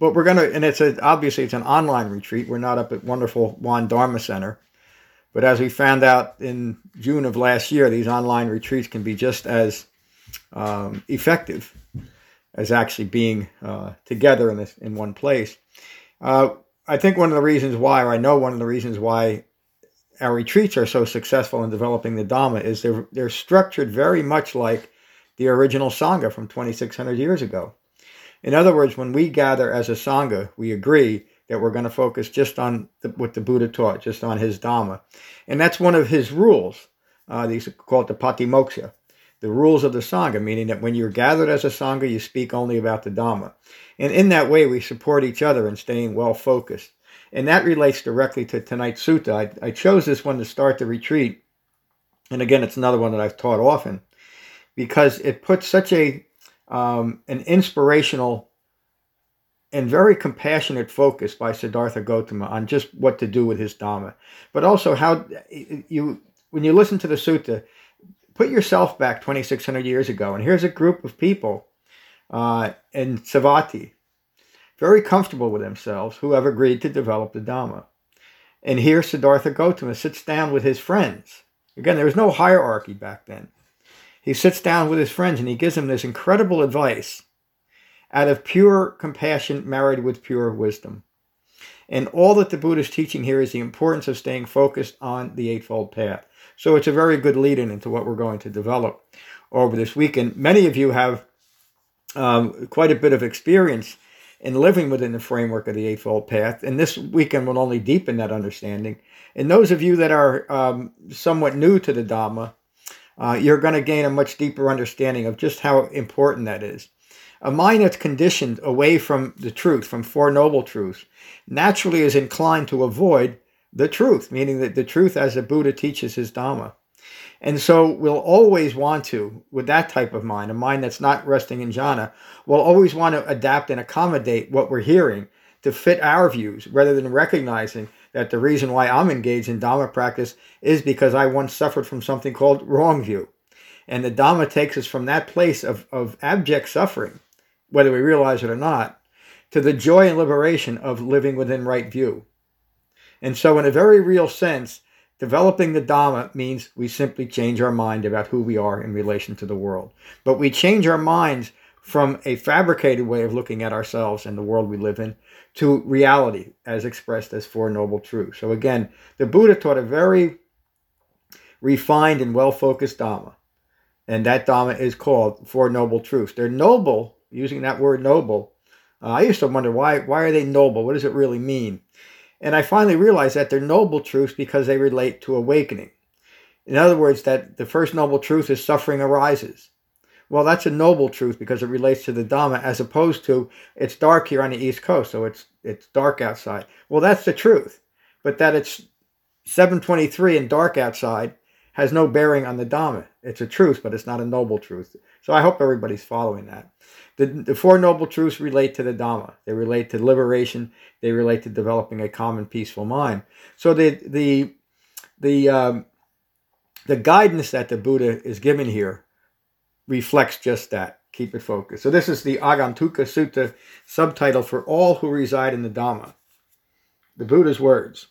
but we're gonna, and it's a, obviously it's an online retreat. We're not up at wonderful Won Dharma Center, but as we found out in June of last year, these online retreats can be just as um, effective as actually being uh, together in this in one place. Uh, I think one of the reasons why, or I know one of the reasons why our retreats are so successful in developing the Dhamma is they're they're structured very much like the original Sangha from 2,600 years ago. In other words, when we gather as a Sangha, we agree that we're going to focus just on the, what the Buddha taught, just on his Dhamma. And that's one of his rules. Uh, these are called the Patimoksha, the rules of the Sangha, meaning that when you're gathered as a Sangha, you speak only about the Dhamma. And in that way, we support each other in staying well focused. And that relates directly to tonight's sutta. I, I chose this one to start the retreat. And again, it's another one that I've taught often because it puts such a um, an inspirational and very compassionate focus by Siddhartha Gautama on just what to do with his Dhamma, but also how you, when you listen to the sutta, put yourself back 2,600 years ago, and here's a group of people uh, in Savatthi, very comfortable with themselves, who have agreed to develop the Dhamma. And here Siddhartha Gautama sits down with his friends. Again, there was no hierarchy back then. He sits down with his friends and he gives them this incredible advice out of pure compassion married with pure wisdom. And all that the Buddha is teaching here is the importance of staying focused on the Eightfold Path. So it's a very good lead in into what we're going to develop over this weekend. Many of you have um, quite a bit of experience in living within the framework of the Eightfold Path, and this weekend will only deepen that understanding. And those of you that are um, somewhat new to the Dhamma, uh, you're going to gain a much deeper understanding of just how important that is. A mind that's conditioned away from the truth, from Four Noble Truths, naturally is inclined to avoid the truth, meaning that the truth as the Buddha teaches his Dhamma. And so we'll always want to, with that type of mind, a mind that's not resting in jhana, we'll always want to adapt and accommodate what we're hearing to fit our views rather than recognizing that the reason why I'm engaged in Dhamma practice is because I once suffered from something called wrong view. And the Dhamma takes us from that place of, of abject suffering, whether we realize it or not, to the joy and liberation of living within right view. And so, in a very real sense, developing the Dhamma means we simply change our mind about who we are in relation to the world. But we change our minds from a fabricated way of looking at ourselves and the world we live in to reality as expressed as Four Noble Truths. So again, the Buddha taught a very refined and well focused Dhamma. And that Dhamma is called Four Noble Truths. They're noble, using that word noble. Uh, I used to wonder why, why are they noble? What does it really mean? And I finally realized that they're noble truths because they relate to awakening. In other words, that the first noble truth is suffering arises. Well, that's a noble truth because it relates to the Dhamma, as opposed to it's dark here on the East Coast, so it's it's dark outside. Well, that's the truth, but that it's 7:23 and dark outside has no bearing on the Dhamma. It's a truth, but it's not a noble truth. So I hope everybody's following that. The, the four noble truths relate to the Dhamma. They relate to liberation. They relate to developing a calm and peaceful mind. So the the the um, the guidance that the Buddha is given here reflects just that. Keep it focused. So this is the Agantuka Sutta subtitle for all who reside in the Dhamma. The Buddha's words.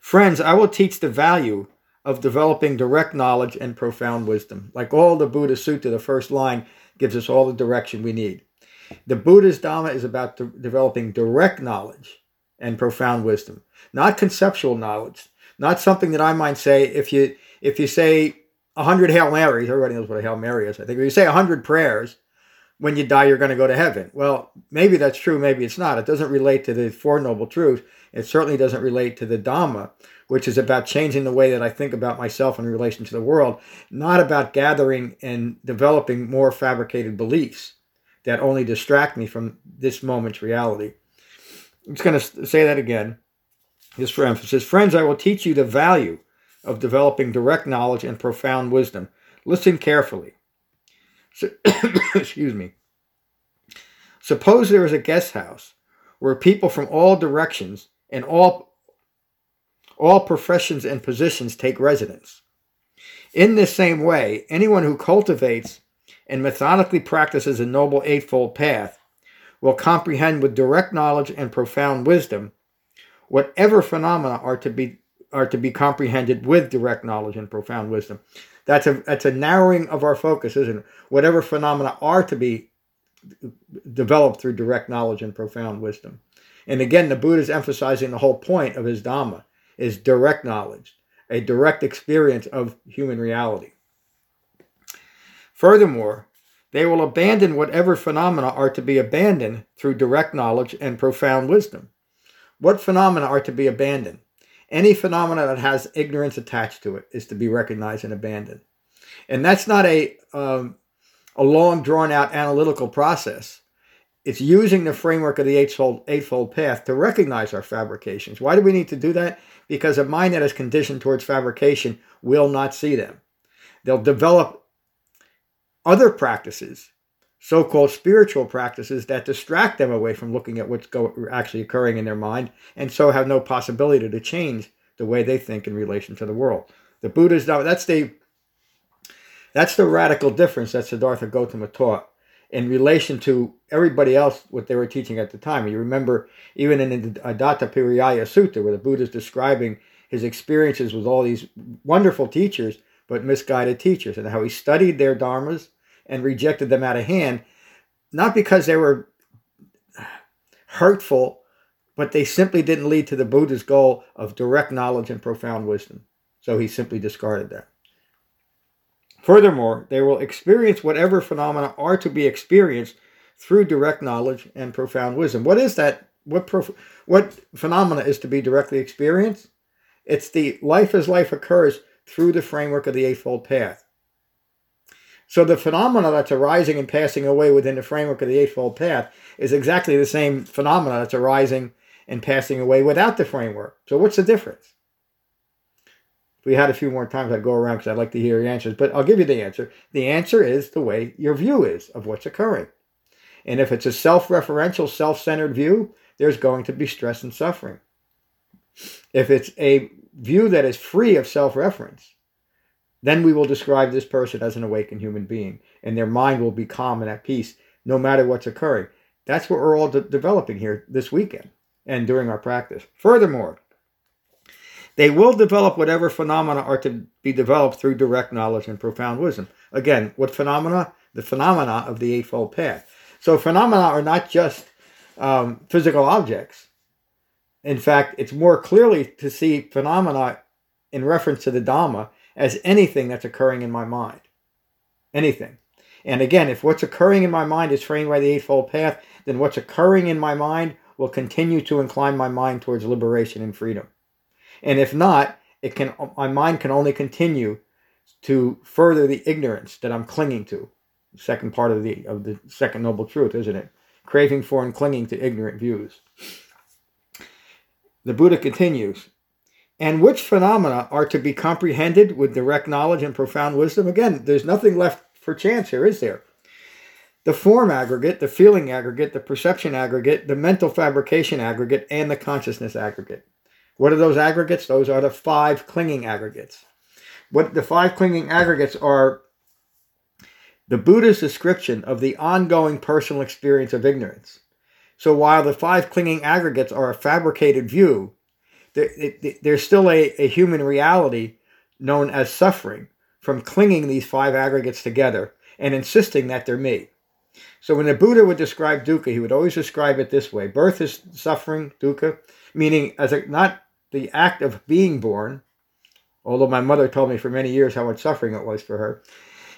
Friends, I will teach the value of developing direct knowledge and profound wisdom. Like all the Buddha Sutta, the first line gives us all the direction we need. The Buddha's Dhamma is about de- developing direct knowledge and profound wisdom, not conceptual knowledge, not something that I might say if you if you say 100 Hail Marys, everybody knows what a Hail Mary is, I think. If you say 100 prayers, when you die, you're going to go to heaven. Well, maybe that's true, maybe it's not. It doesn't relate to the Four Noble Truths. It certainly doesn't relate to the Dhamma, which is about changing the way that I think about myself in relation to the world, not about gathering and developing more fabricated beliefs. that only distract me from this moment's reality. I'm just going to say that again, just for emphasis. Friends, I will teach you the value of developing direct knowledge and profound wisdom. Listen carefully. So, excuse me. Suppose there is a guest house where people from all directions and all all professions and positions take residence. In this same way, anyone who cultivates and methodically practices a noble eightfold path will comprehend with direct knowledge and profound wisdom whatever phenomena are to be are to be comprehended with direct knowledge and profound wisdom. That's a that's a narrowing of our focus, isn't it? Whatever phenomena are to be developed through direct knowledge and profound wisdom. And again, the Buddha is emphasizing the whole point of his Dhamma is direct knowledge, a direct experience of human reality. Furthermore, they will abandon whatever phenomena are to be abandoned through direct knowledge and profound wisdom. What phenomena are to be abandoned? Any phenomena that has ignorance attached to it is to be recognized and abandoned. And that's not a, um, a long, drawn out analytical process. It's using the framework of the Eightfold, eightfold Path to recognize our fabrications. Why do we need to do that? Because a mind that is conditioned towards fabrication will not see them. They'll develop other practices, so called spiritual practices, that distract them away from looking at what's go- actually occurring in their mind and so have no possibility to change the way they think in relation to the world. The Buddha's that's the that's the radical difference that Siddhartha Gautama taught in relation to everybody else what they were teaching at the time. You remember even in the Adatta Sutta, where the Buddha is describing his experiences with all these wonderful teachers, but misguided teachers, and how he studied their dharmas and rejected them out of hand, not because they were hurtful, but they simply didn't lead to the Buddha's goal of direct knowledge and profound wisdom. So he simply discarded that. Furthermore, they will experience whatever phenomena are to be experienced through direct knowledge and profound wisdom. What is that? What prof- what phenomena is to be directly experienced? It's the life as life occurs through the framework of the Eightfold Path. So the phenomena that's arising and passing away within the framework of the Eightfold Path is exactly the same phenomena that's arising and passing away without the framework. So what's the difference? If we had a few more times, I'd go around because I'd like to hear your answers. But I'll give you the answer. The answer is the way your view is of what's occurring. And if it's a self referential, self centered view, there's going to be stress and suffering. If it's a view that is free of self reference, then we will describe this person as an awakened human being, and their mind will be calm and at peace no matter what's occurring. That's what we're all de- developing here this weekend and during our practice. Furthermore, they will develop whatever phenomena are to be developed through direct knowledge and profound wisdom. Again, what phenomena? The phenomena of the Eightfold Path. So phenomena are not just um, physical objects. In fact, it's more clearly to see phenomena in reference to the Dhamma as anything that's occurring in my mind. Anything. And again, if what's occurring in my mind is framed by the Eightfold Path, then what's occurring in my mind will continue to incline my mind towards liberation and freedom. And if not, it can my mind can only continue to further the ignorance that I'm clinging to. Second part of the of the second noble truth, isn't it? Craving for and clinging to ignorant views. The Buddha continues, and which phenomena are to be comprehended with direct knowledge and profound wisdom? Again, there's nothing left for chance here, is there? The form aggregate, the feeling aggregate, the perception aggregate, the mental fabrication aggregate, and the consciousness aggregate. What are those aggregates? Those are the five clinging aggregates. What the five clinging aggregates are the Buddha's description of the ongoing personal experience of ignorance. So while the five clinging aggregates are a fabricated view, there's still a, a human reality known as suffering from clinging these five aggregates together and insisting that they're me. So when the Buddha would describe dukkha, he would always describe it this way: birth is suffering, dukkha, meaning as a not the act of being born, although my mother told me for many years how much suffering it was for her,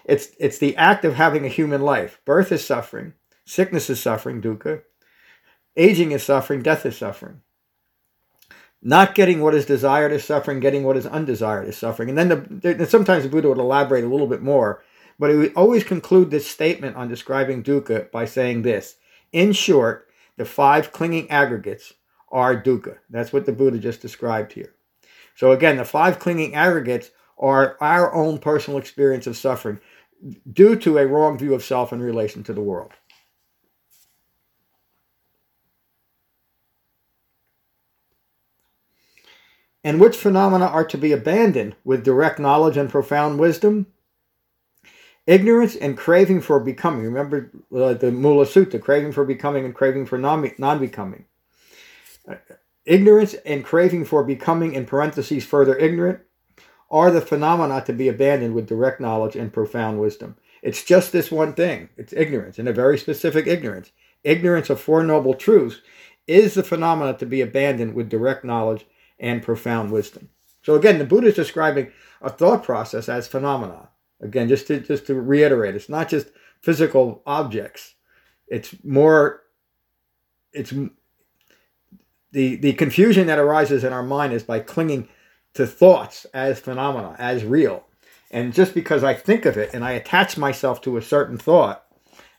it's, it's the act of having a human life. Birth is suffering, sickness is suffering, dukkha, aging is suffering, death is suffering. Not getting what is desired is suffering, getting what is undesired is suffering. And then the, the, sometimes the Buddha would elaborate a little bit more, But he would always conclude this statement on describing dukkha by saying this In short, the five clinging aggregates are dukkha. That's what the Buddha just described here. So, again, the five clinging aggregates are our own personal experience of suffering due to a wrong view of self in relation to the world. And which phenomena are to be abandoned with direct knowledge and profound wisdom? Ignorance and craving for becoming. Remember uh, the Mula Sutta, craving for becoming and craving for non becoming. Uh, ignorance and craving for becoming, in parentheses, further ignorant, are the phenomena to be abandoned with direct knowledge and profound wisdom. It's just this one thing it's ignorance, and a very specific ignorance. Ignorance of Four Noble Truths is the phenomena to be abandoned with direct knowledge and profound wisdom. So, again, the Buddha is describing a thought process as phenomena. Again, just to just to reiterate, it's not just physical objects. It's more. It's the the confusion that arises in our mind is by clinging to thoughts as phenomena, as real, and just because I think of it and I attach myself to a certain thought,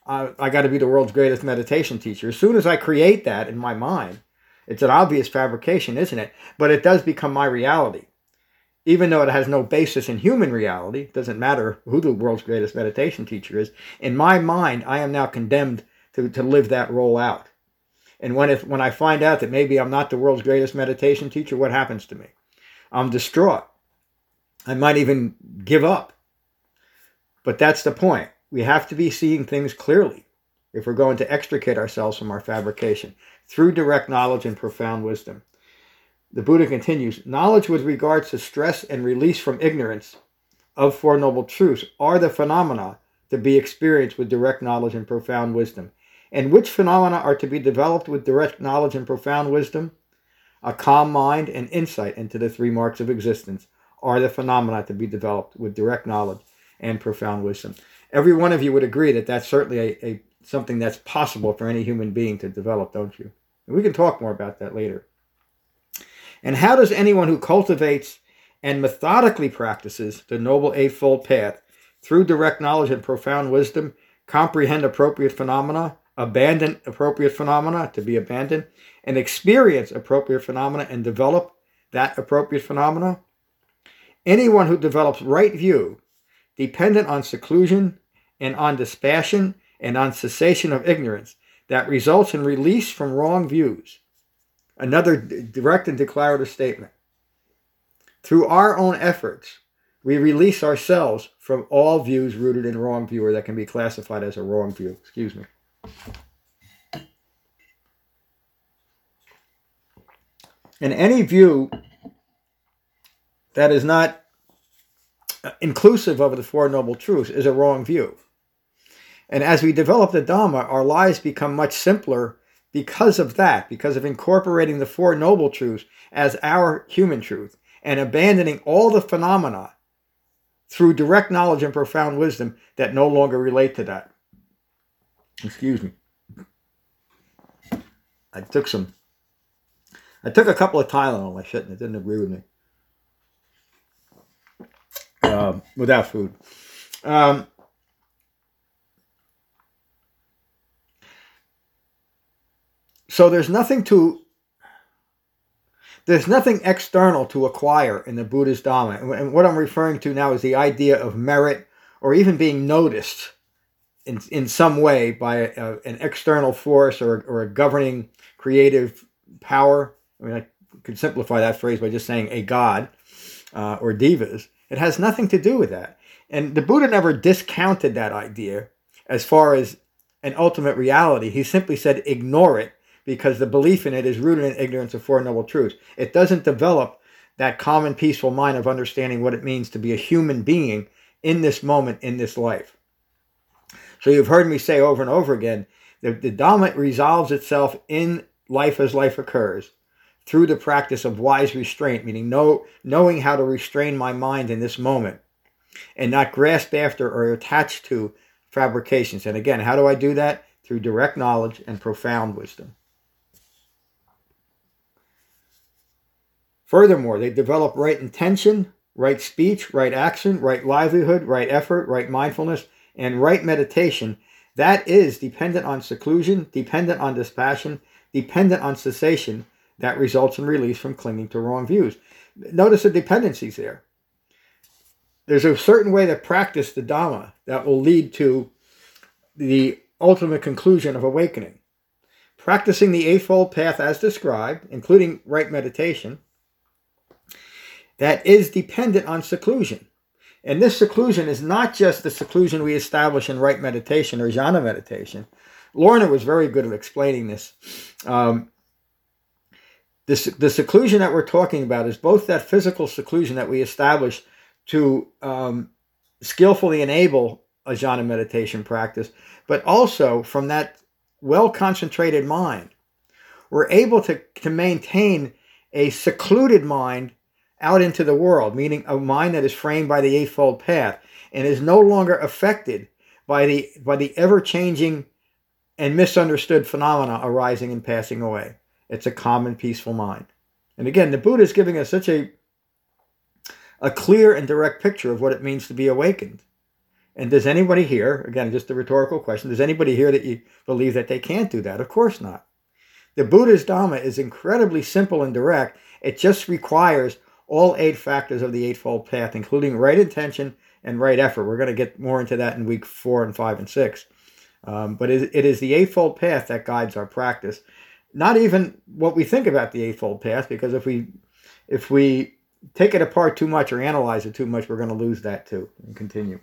uh, I got to be the world's greatest meditation teacher. As soon as I create that in my mind, it's an obvious fabrication, isn't it? But it does become my reality even though it has no basis in human reality, it doesn't matter who the world's greatest meditation teacher is, in my mind, I am now condemned to, to live that role out. And when, if, when I find out that maybe I'm not the world's greatest meditation teacher, what happens to me? I'm distraught. I might even give up. But that's the point. We have to be seeing things clearly if we're going to extricate ourselves from our fabrication through direct knowledge and profound wisdom. The Buddha continues Knowledge with regards to stress and release from ignorance of Four Noble Truths are the phenomena to be experienced with direct knowledge and profound wisdom. And which phenomena are to be developed with direct knowledge and profound wisdom? A calm mind and insight into the three marks of existence are the phenomena to be developed with direct knowledge and profound wisdom. Every one of you would agree that that's certainly a, a something that's possible for any human being to develop, don't you? And we can talk more about that later. And how does anyone who cultivates and methodically practices the Noble Eightfold Path through direct knowledge and profound wisdom comprehend appropriate phenomena, abandon appropriate phenomena to be abandoned, and experience appropriate phenomena and develop that appropriate phenomena? Anyone who develops right view, dependent on seclusion and on dispassion and on cessation of ignorance, that results in release from wrong views Another direct and declarative statement. Through our own efforts, we release ourselves from all views rooted in wrong view or that can be classified as a wrong view. Excuse me. And any view that is not uh, inclusive of the Four Noble Truths is a wrong view. And as we develop the Dhamma, our lives become much simpler because of that, because of incorporating the Four Noble Truths as our human truth and abandoning all the phenomena through direct knowledge and profound wisdom that no longer relate to that. Excuse me. I took some, I took a couple of Tylenol. I shouldn't, it didn't agree with me. Um, without food. Um, So there's nothing to there's nothing external to acquire in the Buddhist Dharma. And what I'm referring to now is the idea of merit or even being noticed in, in some way by a, an external force or, or a governing creative power. I mean, I could simplify that phrase by just saying a god uh, or devas. It has nothing to do with that. And the Buddha never discounted that idea as far as an ultimate reality. He simply said, ignore it because the belief in it is rooted in ignorance of Four Noble Truths. It doesn't develop that common peaceful mind of understanding what it means to be a human being in this moment, in this life. So you've heard me say over and over again that the Dhamma resolves itself in life as life occurs through the practice of wise restraint, meaning know, knowing how to restrain my mind in this moment and not grasp after or attach to fabrications. And again, how do I do that? Through direct knowledge and profound wisdom. Furthermore, they develop right intention, right speech, right action, right livelihood, right effort, right mindfulness, and right meditation, that is dependent on seclusion, dependent on dispassion, dependent on cessation that results in release from clinging to wrong views. Notice the dependencies there. There's a certain way to practice the Dhamma that will lead to the ultimate conclusion of awakening. Practicing the Eightfold Path as described, including right meditation, that is dependent on seclusion. And this seclusion is not just the seclusion we establish in right meditation or jhana meditation. Lorna was very good at explaining this. Um, the seclusion that we're talking about is both that physical seclusion that we establish to um, skillfully enable a jhana meditation practice, but also from that well concentrated mind, we're able to, to maintain a secluded mind out into the world, meaning a mind that is framed by the Eightfold Path and is no longer affected by the, by the ever changing and misunderstood phenomena arising and passing away. It's a calm and peaceful mind. And again, the Buddha is giving us such a, a clear and direct picture of what it means to be awakened. And does anybody here, again, just a rhetorical question, does anybody here that you believe that they can't do that? Of course not. The Buddha's Dhamma is incredibly simple and direct. It just requires all eight factors of the Eightfold Path, including right intention and right effort. We're going to get more into that in week four and five and six. Um, but it, it is the Eightfold Path that guides our practice. Not even what we think about the Eightfold Path, because if we if we take it apart too much or analyze it too much, we're going to lose that too and continue.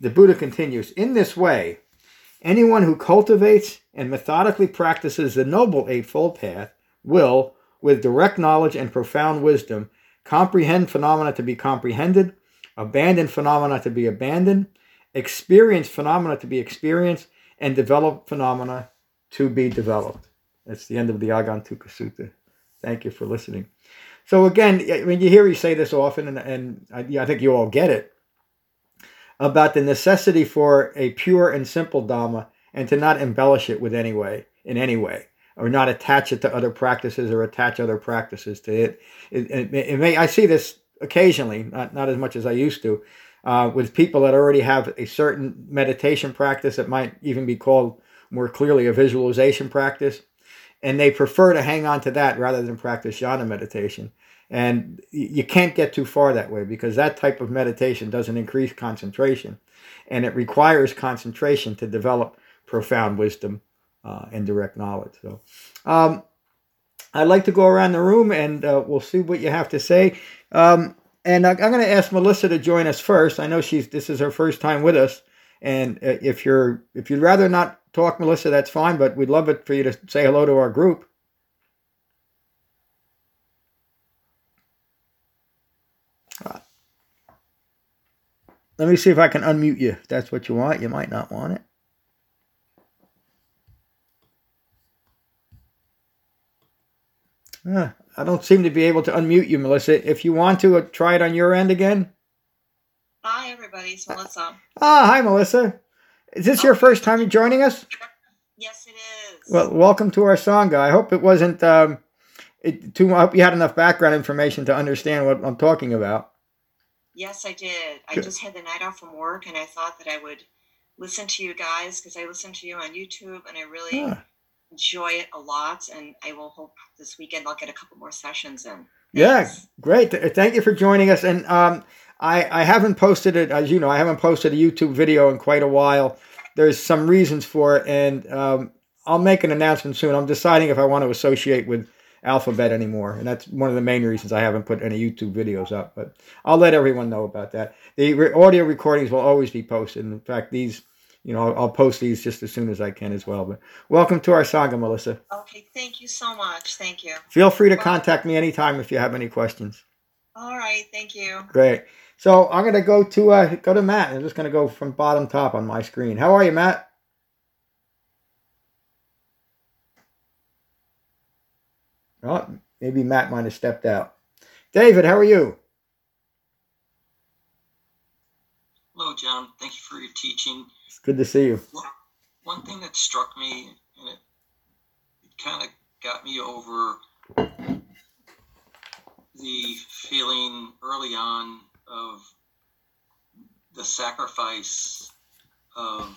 The Buddha continues In this way, anyone who cultivates and methodically practices the Noble Eightfold Path will, with direct knowledge and profound wisdom, comprehend phenomena to be comprehended, abandon phenomena to be abandoned, experience phenomena to be experienced, and develop phenomena to be developed. That's the end of the Agantuka Sutta. Thank you for listening. So again, I mean, you hear me say this often, and, and I, I think you all get it about the necessity for a pure and simple Dhamma and to not embellish it with any way, in any way, or not attach it to other practices or attach other practices to it. It, it, it may, I see this occasionally, not, not as much as I used to, uh, with people that already have a certain meditation practice that might even be called more clearly a visualization practice. And they prefer to hang on to that rather than practice jhana meditation. And you can't get too far that way because that type of meditation doesn't increase concentration. And it requires concentration to develop profound wisdom uh, and direct knowledge. So um, I'd like to go around the room and uh, we'll see what you have to say. Um, and I'm going to ask Melissa to join us first. I know she's this is her first time with us, and uh, if you're if you'd rather not talk, Melissa, that's fine. But we'd love it for you to say hello to our group. Let me see if I can unmute you. If that's what you want. You might not want it. I don't seem to be able to unmute you, Melissa. If you want to, uh, try it on your end again. Hi, everybody. It's Melissa. Ah, hi, Melissa. Is this oh. your first time joining us? Yes, it is. Well, welcome to our sangha. I hope it wasn't um, it, too. I hope you had enough background information to understand what I'm talking about. Yes, I did. I just had the night off from work, and I thought that I would listen to you guys because I listen to you on YouTube, and I really ah. Enjoy it a lot. And I will hope this weekend I'll get a couple more sessions in. Yeah, great. Thank you for joining us. And um, I, I haven't posted it, as you know, I haven't posted a YouTube video in quite a while. There's some reasons for it, and um, I'll make an announcement soon. I'm deciding if I want to associate with Alphabet anymore, and that's one of the main reasons I haven't put any YouTube videos up. But I'll let everyone know about that. The re- audio recordings will always be posted. In fact, these, you know, I'll, I'll, post these just as soon as I can as well. But welcome to our sangha, Melissa. Okay, thank you so much. Thank you. Feel free to contact me anytime if you have any questions. All right, thank you. Great. So I'm gonna go to uh, go to Matt. I'm just gonna go from bottom top on my screen. How are you, Matt? Oh, maybe Matt might have stepped out. David, how are you? Hello, John. Thank you for your teaching. Good to see you. One, one thing that struck me, and it, it kind of got me over the feeling early on of the sacrifice of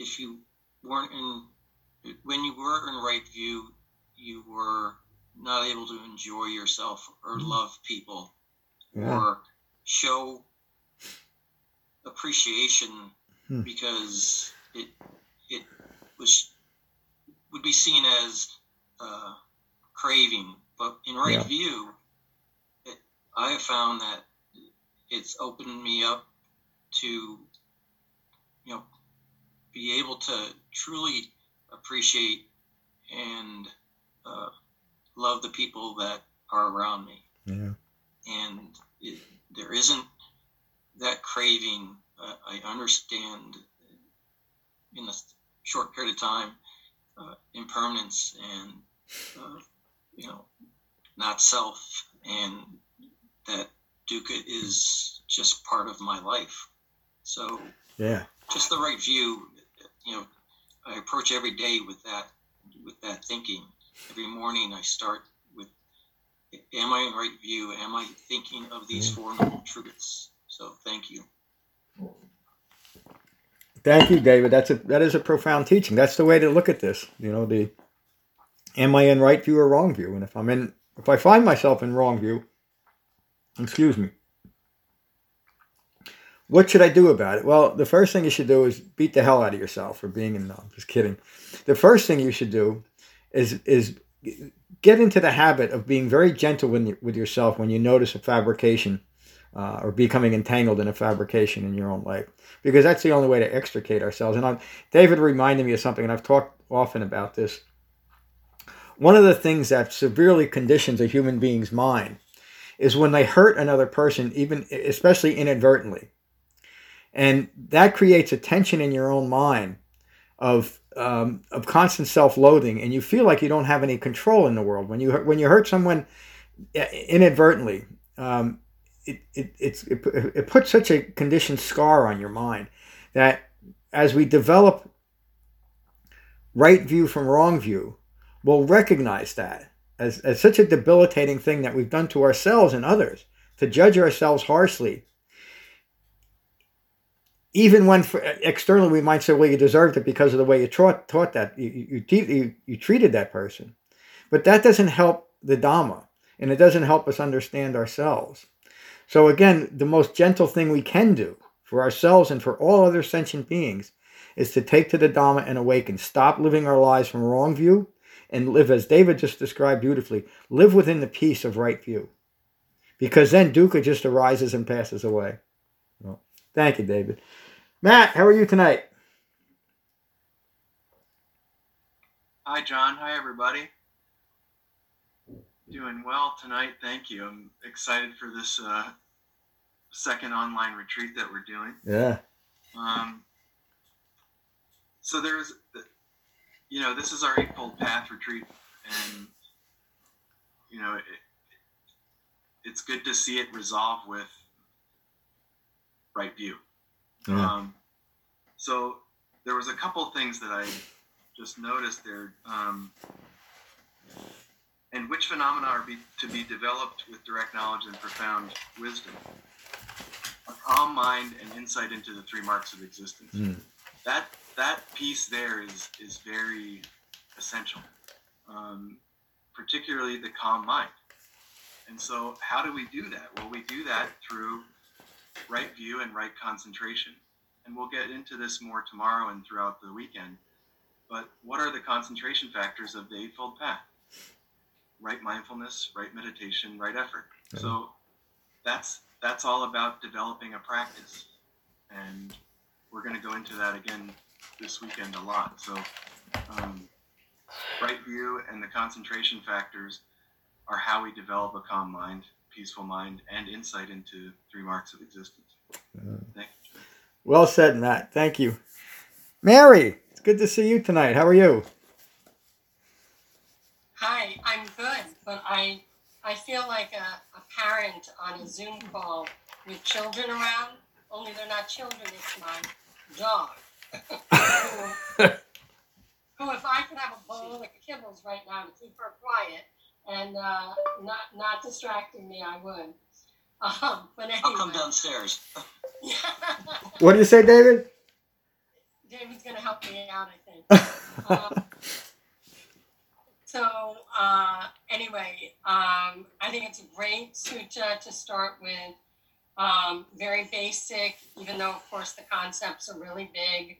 if you weren't in when you were in right view you were not able to enjoy yourself or love people yeah. or show appreciation hmm. because it it was would be seen as uh, craving but in right yeah. view it, i have found that it's opened me up to you know be able to truly appreciate and uh, love the people that are around me. Yeah. And it, there isn't that craving. Uh, I understand in a short period of time uh, impermanence and uh, you know not self and that dukkha is just part of my life. So yeah, just the right view. You know, I approach every day with that with that thinking. Every morning I start with, am I in right view? Am I thinking of these four noble truths? So thank you. Thank you, David. That's a that is a profound teaching. That's the way to look at this. You know, the am I in right view or wrong view? And if I'm in if I find myself in wrong view, excuse me, what should I do about it? Well, the first thing you should do is beat the hell out of yourself for being in. No, I'm just kidding. The first thing you should do is is get into the habit of being very gentle with, with yourself when you notice a fabrication uh, or becoming entangled in a fabrication in your own life, because that's the only way to extricate ourselves. And I'm, David reminded me of something, and I've talked often about this. One of the things that severely conditions a human being's mind is when they hurt another person, even especially inadvertently and that creates a tension in your own mind of um, of constant self-loathing, and you feel like you don't have any control in the world when you when you hurt someone inadvertently. Um, it, it, it, it puts such a conditioned scar on your mind that as we develop right view from wrong view, we'll recognize that as, as such a debilitating thing that we've done to ourselves and others to judge ourselves harshly even when externally we might say, well, you deserved it because of the way you taught, taught that, you, you, you, you treated that person. But that doesn't help the Dhamma, and it doesn't help us understand ourselves. So again, the most gentle thing we can do for ourselves and for all other sentient beings is to take to the Dhamma and awaken. Stop living our lives from wrong view and live, as David just described beautifully, live within the peace of right view. Because then dukkha just arises and passes away. Well, thank you, David. Matt, how are you tonight? Hi, John. Hi, everybody. Doing well tonight. Thank you. I'm excited for this uh, second online retreat that we're doing. Yeah. Um, so there's, you know, this is our Eightfold Path retreat, and you know, it, it's good to see it resolve with right view. Yeah. Um, so there was a couple things that I just noticed there. Um, and which phenomena are be, to be developed with direct knowledge and profound wisdom? A calm mind and insight into the three marks of existence. Mm. That that piece there is is very essential, um, particularly the calm mind. And so, how do we do that? Well, we do that through right view and right concentration. And we'll get into this more tomorrow and throughout the weekend. But what are the concentration factors of the Eightfold Path? Right mindfulness, right meditation, right effort. Mm-hmm. So that's that's all about developing a practice. And we're going to go into that again this weekend a lot. So, um, right view and the concentration factors are how we develop a calm mind, peaceful mind, and insight into three marks of existence. Uh, Thank you. Well said, Matt. Thank you. Mary, it's good to see you tonight. How are you? Hi, I'm good, but I I feel like a, a parent on a Zoom call with children around, only they're not children, it's my dog. who, who, if I could have a bowl of kibbles right now to keep her quiet, and uh, not not distracting me, I would. Um, but anyway. I'll come downstairs. what do you say, David? David's going to help me out, I think. um, so uh, anyway, um, I think it's a great sutta to start with. Um, very basic, even though of course the concepts are really big.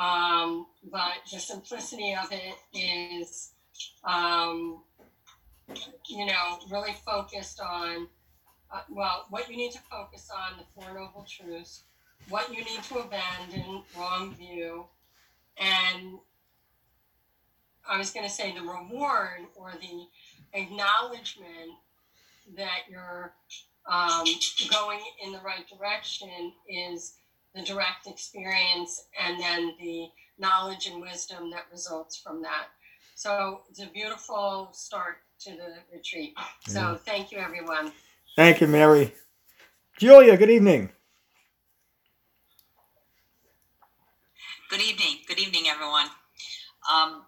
Um, but the simplicity of it is, um, you know, really focused on, uh, well, what you need to focus on, the Four Noble Truths, what you need to abandon, wrong view, and I was going to say the reward or the acknowledgement that you're um, going in the right direction is the direct experience and then the knowledge and wisdom that results from that. So it's a beautiful start to the retreat. So yeah. thank you, everyone. Thank you, Mary. Julia, good evening. Good evening. Good evening, everyone. Um,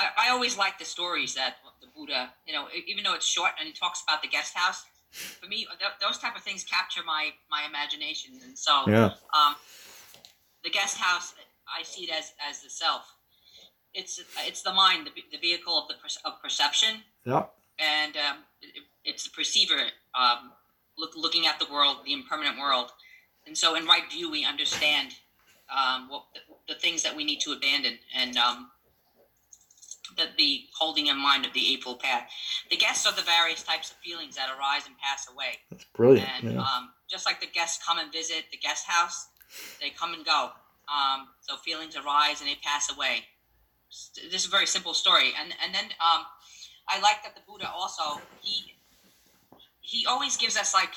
I, I always like the stories that the Buddha, you know, even though it's short and he talks about the guest house, for me, th- those type of things capture my my imagination, and so yeah. um, the guest house, I see it as as the self. It's it's the mind, the, the vehicle of the of perception. Yeah. And um, it, it's the perceiver, um, look, looking at the world, the impermanent world, and so in right view, we understand um, what the, the, things that we need to abandon, and um, the, the holding in mind of the Eightfold Path. The guests are the various types of feelings that arise and pass away. That's brilliant. And yeah. um, just like the guests come and visit the guest house, they come and go. Um, so feelings arise and they pass away. This is a very simple story. And and then um, I like that the Buddha also he he always gives us like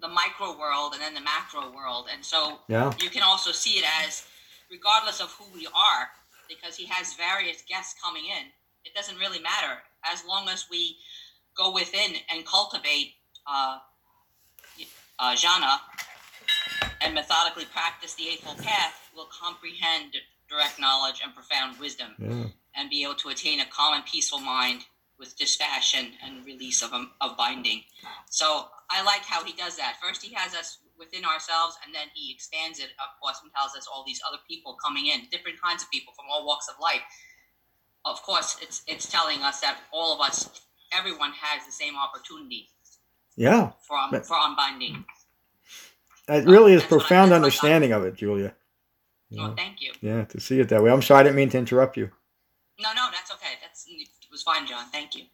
the micro world and then the macro world. And so yeah. you can also see it as regardless of who we are, because he has various guests coming in. It doesn't really matter as long as we go within and cultivate uh, uh, jhana and methodically practice the Eightfold Path, we'll comprehend direct knowledge and profound wisdom yeah. and be able to attain a calm and peaceful mind with dispassion and release of, um, of binding. So I like how he does that. First, he has us within ourselves, and then he expands it, of course, and tells us all these other people coming in, different kinds of people from all walks of life. Of course, it's it's telling us that all of us, everyone has the same opportunity. Yeah. For um, for unbinding. It really is profound understanding of it, Julia. Oh, thank you. Yeah, to see it that way. I'm sorry, I didn't mean to interrupt you. No, no, that's okay. That's it was fine, John. Thank you.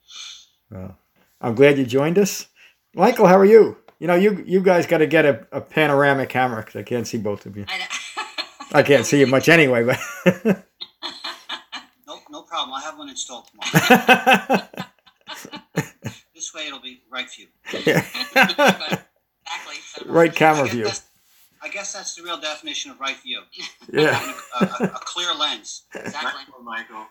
Well, I'm glad you joined us. Michael, how are you? You know, you you guys got to get a, a panoramic camera because I can't see both of you. I, I can't see you much anyway, but. no, no problem. I'll have one installed tomorrow. this way, it'll be right view. Yeah. exactly. Right camera view. I guess that's the real definition of right view. Yeah. a, a, a clear lens. Exactly. Michael.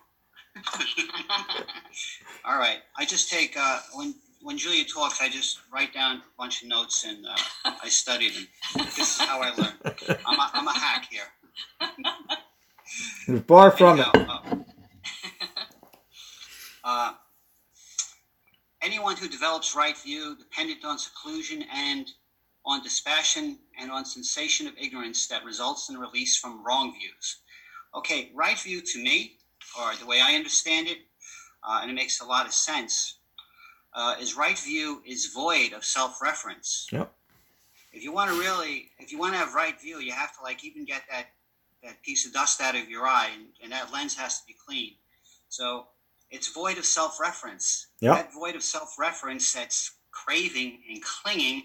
All right. I just take uh, when when Julia talks, I just write down a bunch of notes and uh, I study them. This is how I learn. I'm a, I'm a hack here. Far from it. Uh, uh, anyone who develops right view, dependent on seclusion and on dispassion and on sensation of ignorance that results in release from wrong views. Okay, right view to me, or the way I understand it, uh, and it makes a lot of sense, uh, is right view is void of self-reference. Yep. If you want to really, if you want to have right view, you have to like even get that that piece of dust out of your eye, and, and that lens has to be clean. So it's void of self-reference. Yep. That void of self-reference, that's craving and clinging.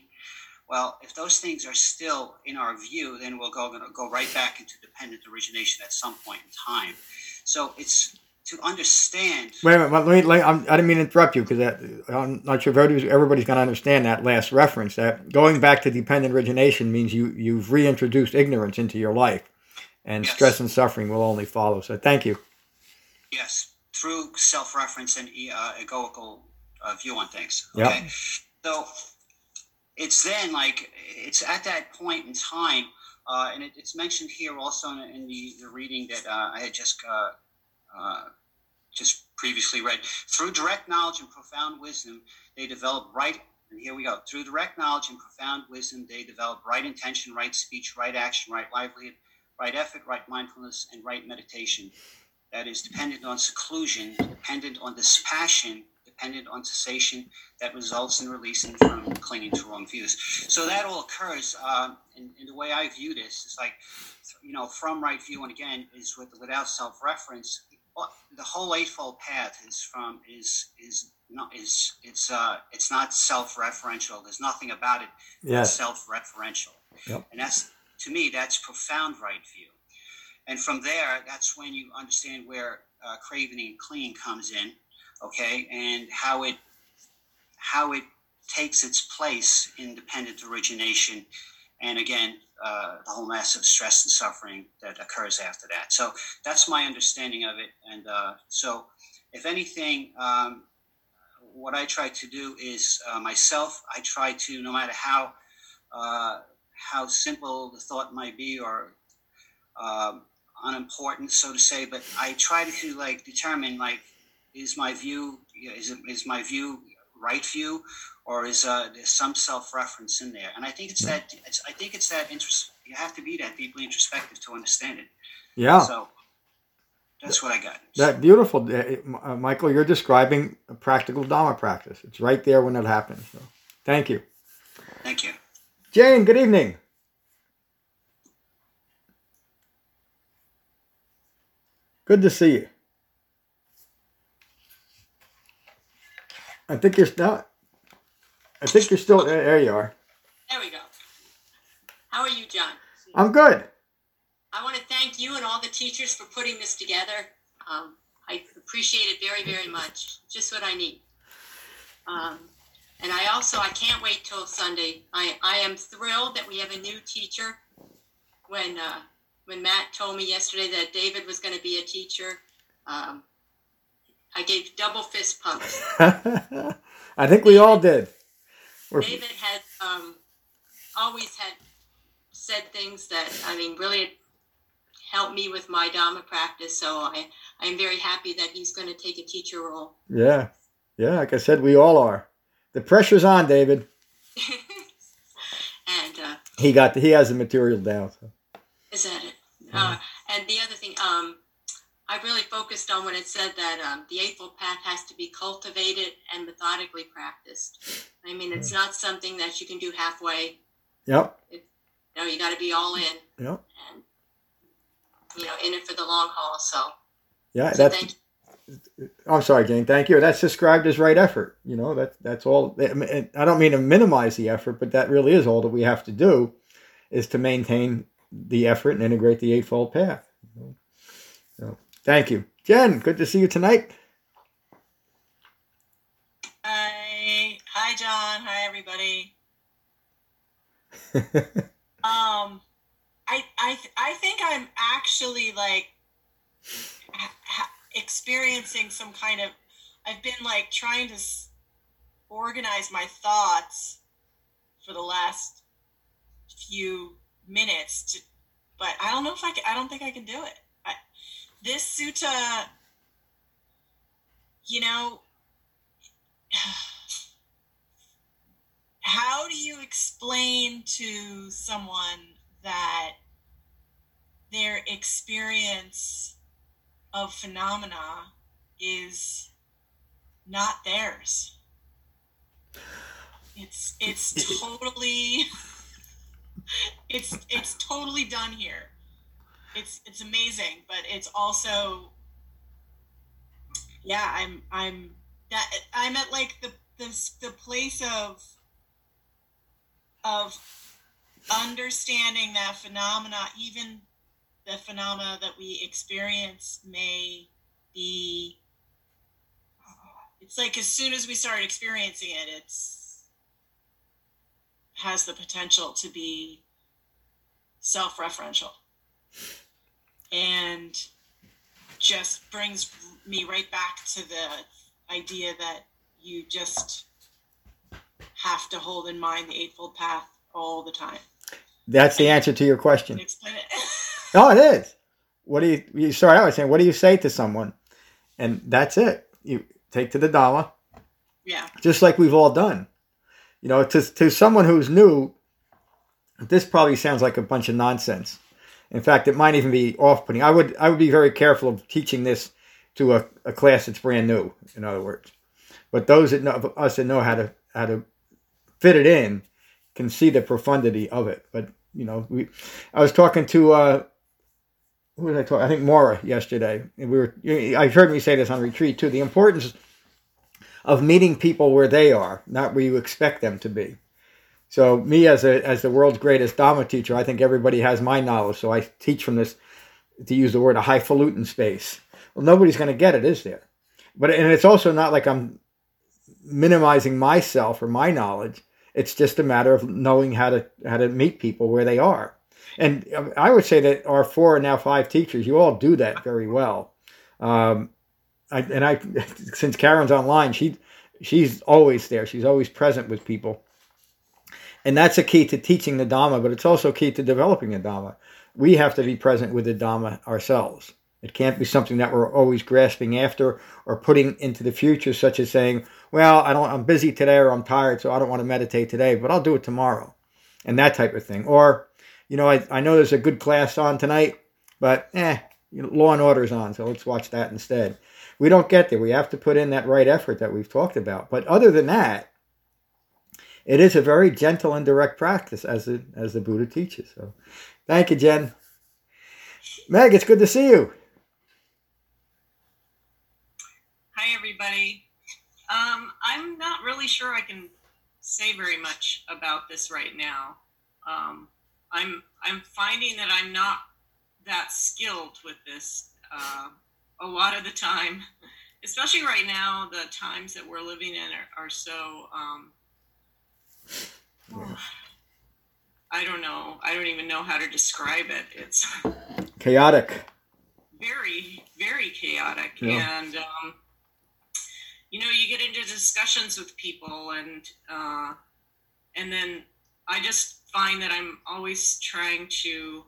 Well, if those things are still in our view, then we'll go go right back into dependent origination at some point in time. So it's to understand. Wait a minute. Let me, let, I'm, I didn't mean to interrupt you because I'm not sure if everybody's, everybody's going to understand that last reference. That going back to dependent origination means you you've reintroduced ignorance into your life, and Yes. stress and suffering will only follow. So thank you. Yes, through self-reference and uh, egoical uh, view on things. Yep. Okay, so it's then like it's at that point in time, uh, and it, it's mentioned here also in, in the, the reading that uh, I had just uh, just previously read. Through direct knowledge and profound wisdom, they develop right. And here we go. Through direct knowledge and profound wisdom, they develop right intention, right speech, right action, right livelihood, right effort, right mindfulness, and right meditation. That is dependent on seclusion, dependent on dispassion, dependent on cessation that results in releasing from clinging to wrong views. So that all occurs. Uh, in, in, the way I view this, is like, you know, from right view, and again, is with without self-reference. The whole eightfold path is from is is not is it's uh it's not self-referential. There's nothing about it yes. self-referential. Yep. And that's to me that's profound right view. And from there, that's when you understand where uh, craving and clinging comes in okay, and how it how it takes its place in dependent origination, and again, uh, the whole massive stress and suffering that occurs after that. So that's my understanding of it. And uh, so, if anything, um, what I try to do is uh, myself. I try to, no matter how uh, how simple the thought might be, or um, unimportant, so to say, but I try to like determine like is my view is, is my view right view or is uh, there's some self-reference in there. And i think it's yeah. that it's, i think it's that interest you have to be that deeply introspective to understand it. Yeah. So that's what i got. That beautiful uh, michael you're describing a practical dharma practice. It's right there when it happens so thank you. Thank you. Jane good evening. Good to see you. I think you're not. I think you're still there. You are. There we go. How are you, John? I'm good. I want to thank you and all the teachers for putting this together. Um, I appreciate it very, very much. Just what I need. Um, and I also I can't wait till Sunday. I, I am thrilled that we have a new teacher. When uh, when Matt told me yesterday that David was going to be a teacher, um, I gave double fist pumps. I think we all did. We're... David had um, always had said things that I mean really helped me with my Dharma practice. So I I'm very happy that he's going to take a teacher role. Yeah, yeah. Like I said, we all are. The pressure's on, David. and uh, he got the, he has the material down. So. Is that it? Uh, and the other thing, um, I really focused on when it said that um, the Eightfold Path has to be cultivated and methodically practiced. I mean, it's not something that you can do halfway. Yep. It, you know, you got to be all in. Yep. And you know, in it for the long haul. So. Yeah, so that's. I'm sorry, Jane. Thank you. That's described as right effort. You know, that that's all. I don't mean to minimize the effort, but that really is all that we have to do, is to maintain the effort and integrate the Eightfold Path. Thank you. Jen, good to see you tonight. Hi. Hi, John. Hi, everybody. um, I, I, I think I'm actually like ha- experiencing some kind of, I've been like trying to s- organize my thoughts for the last few minutes to, but I don't know if I can, I don't think I can do it this sutta, you know, how do you explain to someone that their experience of phenomena is not theirs? It's it's totally it's it's totally done here it's it's amazing, but it's also yeah, I'm I'm that I'm at like the the the place of of understanding that phenomena, even the phenomena that we experience may be it's like as soon as we start experiencing it it's has the potential to be self-referential and just brings me right back to the idea that you just have to hold in mind the Eightfold Path all the time. That's the answer to your question. Explain it. oh, it is. What do you, you start out by saying, what do you say to someone? and that's it. You take to the Dhamma. Yeah. Just like we've all done. You know, to to someone who's new, this probably sounds like a bunch of nonsense. In fact, it might even be off-putting. I would I would be very careful of teaching this to a, a class that's brand new. In other words, but those that know us that know how to how to fit it in can see the profundity of it. But you know, we I was talking to uh, who was I talking? I think Mora yesterday, and we were. I heard me say this on retreat too. The importance of meeting people where they are, not where you expect them to be. So me as a as the world's greatest Dhamma teacher, I think everybody has my knowledge. So I teach from this, to use the word, a highfalutin space. Well, nobody's going to get it, is there? But and it's also not like I'm minimizing myself or my knowledge. It's just a matter of knowing how to how to meet people where they are. And I would say that our four and now five teachers, you all do that very well. Um, I, and I, since Karen's online, she she's always there. She's always present with people and that's a key to teaching the Dhamma, but it's also key to developing the Dhamma. We have to be present with the Dhamma ourselves. It can't be something that we're always grasping after or putting into the future, such as saying, "Well, I don't. I'm busy today, or I'm tired, so I don't want to meditate today, but I'll do it tomorrow," and that type of thing. Or, you know, I, I know there's a good class on tonight, but eh, you know, Law and Order's on, so let's watch that instead. We don't get there. We have to put in that right effort that we've talked about. But other than that, it is a very gentle and direct practice as the, as the Buddha teaches. So thank you, Jen. Meg, it's good to see you. Hi, everybody. Um, I'm not really sure I can say very much about this right now. Um, I'm I'm finding that I'm not that skilled with this uh, a lot of the time, especially right now. The times that we're living in are, are so um, I don't know. I don't even know how to describe it. It's chaotic. Very, very chaotic. Yeah. And, um, you know, you get into discussions with people, and uh, and then I just find that I'm always trying to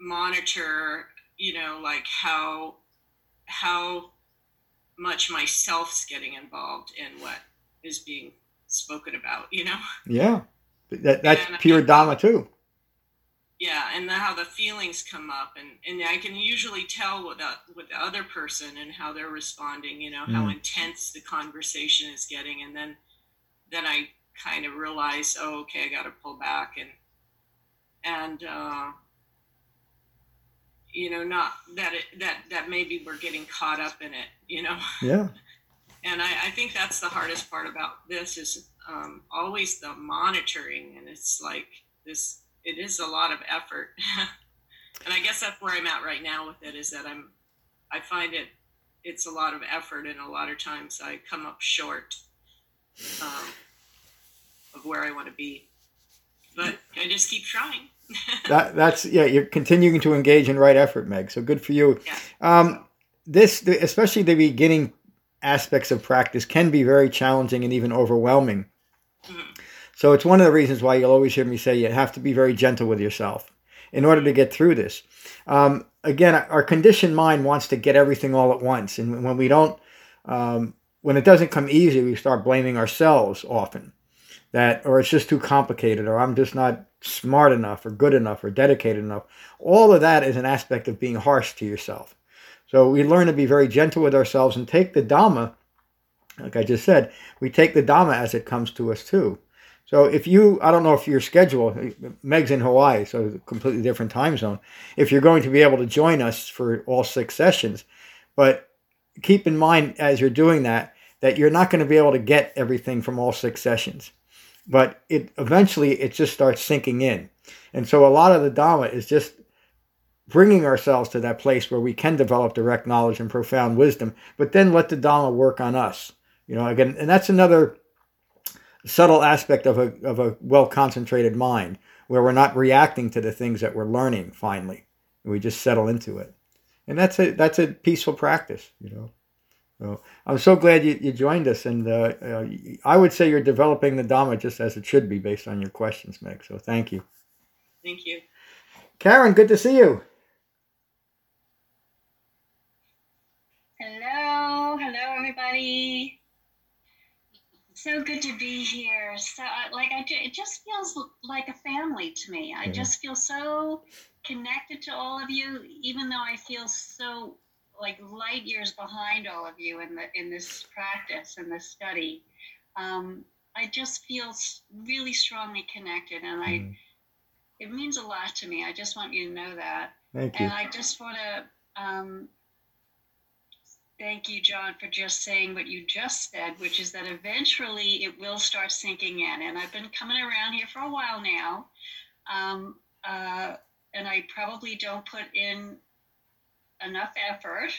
monitor, you know, like how how much myself's getting involved in what is being spoken about, you know? Yeah. That, that's and, pure Dhamma too. Yeah, and how the feelings come up, and, and I can usually tell with the, with the other person and how they're responding. You know how mm. intense the conversation is getting, and then then I kind of realize, oh, okay, I got to pull back, and and uh, you know, not that it that that maybe we're getting caught up in it. You know. Yeah. and I, I, think that's the hardest part about this is um, always the monitoring and it's like this it is a lot of effort. And i guess that's where i'm at right now with it is that i'm i find it it's a lot of effort and a lot of times i come up short um, of where i want to be. But i just keep trying. That that's yeah you're continuing to engage in right effort meg so good for you. Yeah. um, this especially the beginning aspects of practice can be very challenging and even overwhelming. So it's one of the reasons why you'll always hear me say you have to be very gentle with yourself in order to get through this. Um, again, our conditioned mind wants to get everything all at once, and when we don't, um, when it doesn't come easy, we start blaming ourselves often. That or it's just too complicated, or I'm just not smart enough, or good enough, or dedicated enough. All of that is an aspect of being harsh to yourself. So we learn to be very gentle with ourselves and take the Dhamma, like I just said, we take the Dhamma as it comes to us too. So if you, I don't know if your schedule, Meg's in Hawaii, so completely different time zone. If you're going to be able to join us for all six sessions, but keep in mind as you're doing that that you're not going to be able to get everything from all six sessions. But it eventually it just starts sinking in, and so a lot of the Dhamma is just bringing ourselves to that place where we can develop direct knowledge and profound wisdom, but then let the Dhamma work on us. You know, again, and that's another subtle aspect of a, of a well concentrated mind where we're not reacting to the things that we're learning finally. We just settle into it. And that's a, that's a peaceful practice, you know. So I'm so glad you, you joined us, and uh, uh, I would say you're developing the Dhamma just as it should be based on your questions, Meg. So thank you. Thank you. Karen, good to see you. Hello. So good to be here. So, like, I it just feels like a family to me. I just feel so connected to all of you, even though I feel so like light years behind all of you in the in this practice and this study. Um, I just feel really strongly connected, and I mm. it means a lot to me. I just want you to know that. Thank you. And I just want to um, thank you, John, for just saying what you just said, which is that eventually it will start sinking in. And I've been coming around here for a while now, um, uh, and I probably don't put in enough effort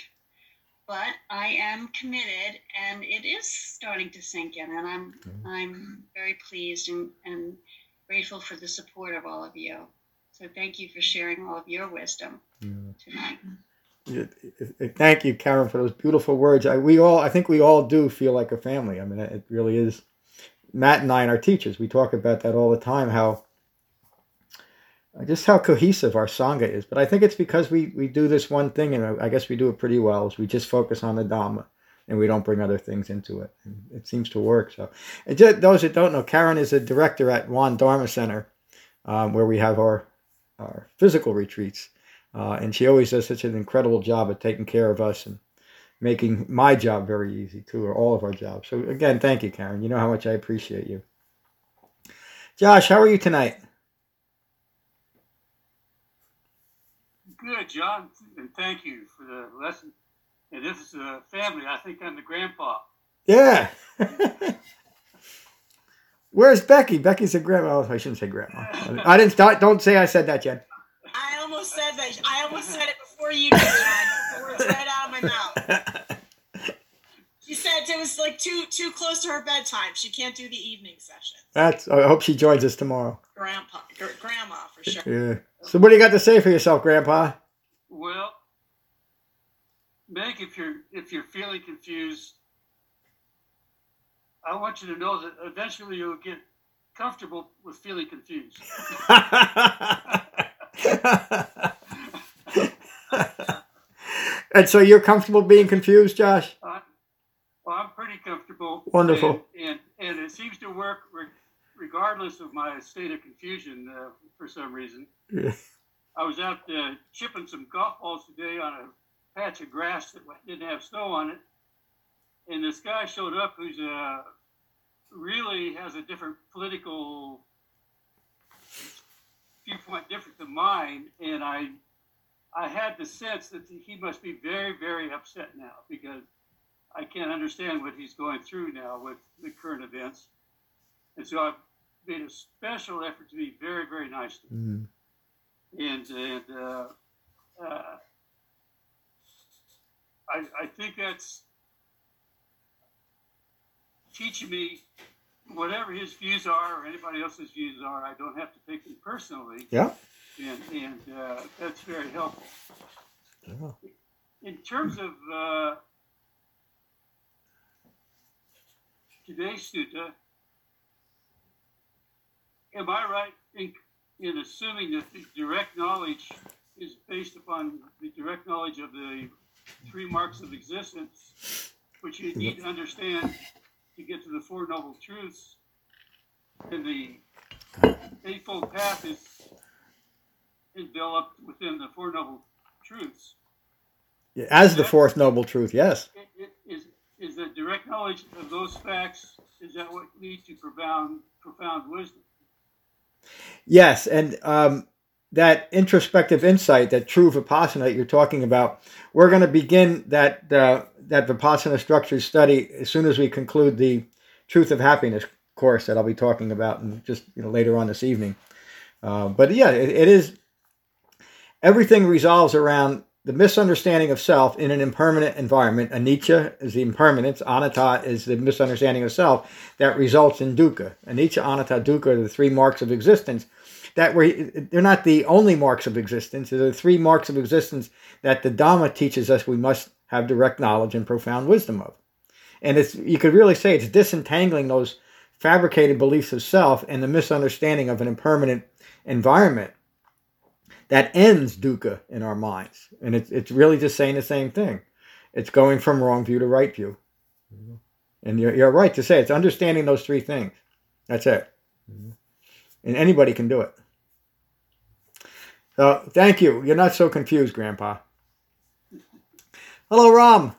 but I am committed, and it is starting to sink in, and I'm mm-hmm. I'm very pleased and, and grateful for the support of all of you. So thank you for sharing all of your wisdom yeah. tonight. Thank you, Karen, for those beautiful words. I, we all, I think, we all do feel like a family. I mean, it really is. Matt and I and our teachers, we talk about that all the time. How just how cohesive our sangha is. But I think it's because we we do this one thing, and I guess we do it pretty well. Is we just focus on the dhamma, and we don't bring other things into it. And it seems to work. So, just, those that don't know, Karen is a director at Won Dharma Center, um, where we have our our physical retreats, uh, and she always does such an incredible job at taking care of us and making my job very easy too, or all of our jobs. So again, thank you, Karen. You know how much I appreciate you. Josh, how are you tonight? Good, John, and thank you for the lesson. And this is a family. I think I'm the grandpa. Yeah. Where's Becky? Becky's a grandma. Oh, I shouldn't say grandma. I didn't start. Don't say I said that yet. I almost said that. I almost said it before you did, John. The words right out of my mouth. She said it was like too too close to her bedtime. She can't do the evening session. That's. I hope she joins us tomorrow. Grandpa, grandma, for sure. Yeah. So, what do you got to say for yourself, Grandpa? Well, Meg, if you're if you're feeling confused, I want you to know that eventually you'll get comfortable with feeling confused. and so you're comfortable being confused, Josh? Uh, well, I'm pretty comfortable. Wonderful. And, and, and it seems to work re- regardless of my state of confusion uh, for some reason. Yeah. I was out uh, chipping some golf balls today on a patch of grass that didn't have snow on it, and this guy showed up who's uh, really has a different political viewpoint, different than mine, and I I had the sense that he must be very, very upset now because I can't understand what he's going through now with the current events. And so I've made a special effort to be very, very nice to him. Mm. And, and uh, uh, I, I think that's teaching me whatever his views are or anybody else's views are, I don't have to take personally. Yeah. And, and uh, that's very helpful. Yeah. In terms of uh, today's sutta, am I right in, in assuming that the direct knowledge is based upon the direct knowledge of the three marks of existence, which you need to understand to get to the Four Noble Truths? And the Eightfold Path is enveloped within the Four Noble Truths. Yeah, as the fourth noble truth, yes. Is, is that direct knowledge of those facts, is that what leads to profound, profound wisdom? Yes, and um, that introspective insight, that true vipassana that you're talking about, we're going to begin that uh, that vipassana structured study as soon as we conclude the truth of happiness course that I'll be talking about just you know later on this evening. Uh, but yeah, it, it is everything resolves around the misunderstanding of self in an impermanent environment. Anicca is the impermanence. Anatta is the misunderstanding of self that results in dukkha. Anicca, anatta, dukkha are the three marks of existence. That they're not the only marks of existence. They're the three marks of existence that the Dhamma teaches us we must have direct knowledge and profound wisdom of. And it's you could really say it's disentangling those fabricated beliefs of self and the misunderstanding of an impermanent environment that ends dukkha in our minds. And it's, it's really just saying the same thing. It's going from wrong view to right view. And you're, you're right to say it's understanding those three things. That's it. Mm-hmm. And anybody can do it. So thank you. You're not so confused, Grandpa. Hello, Ram.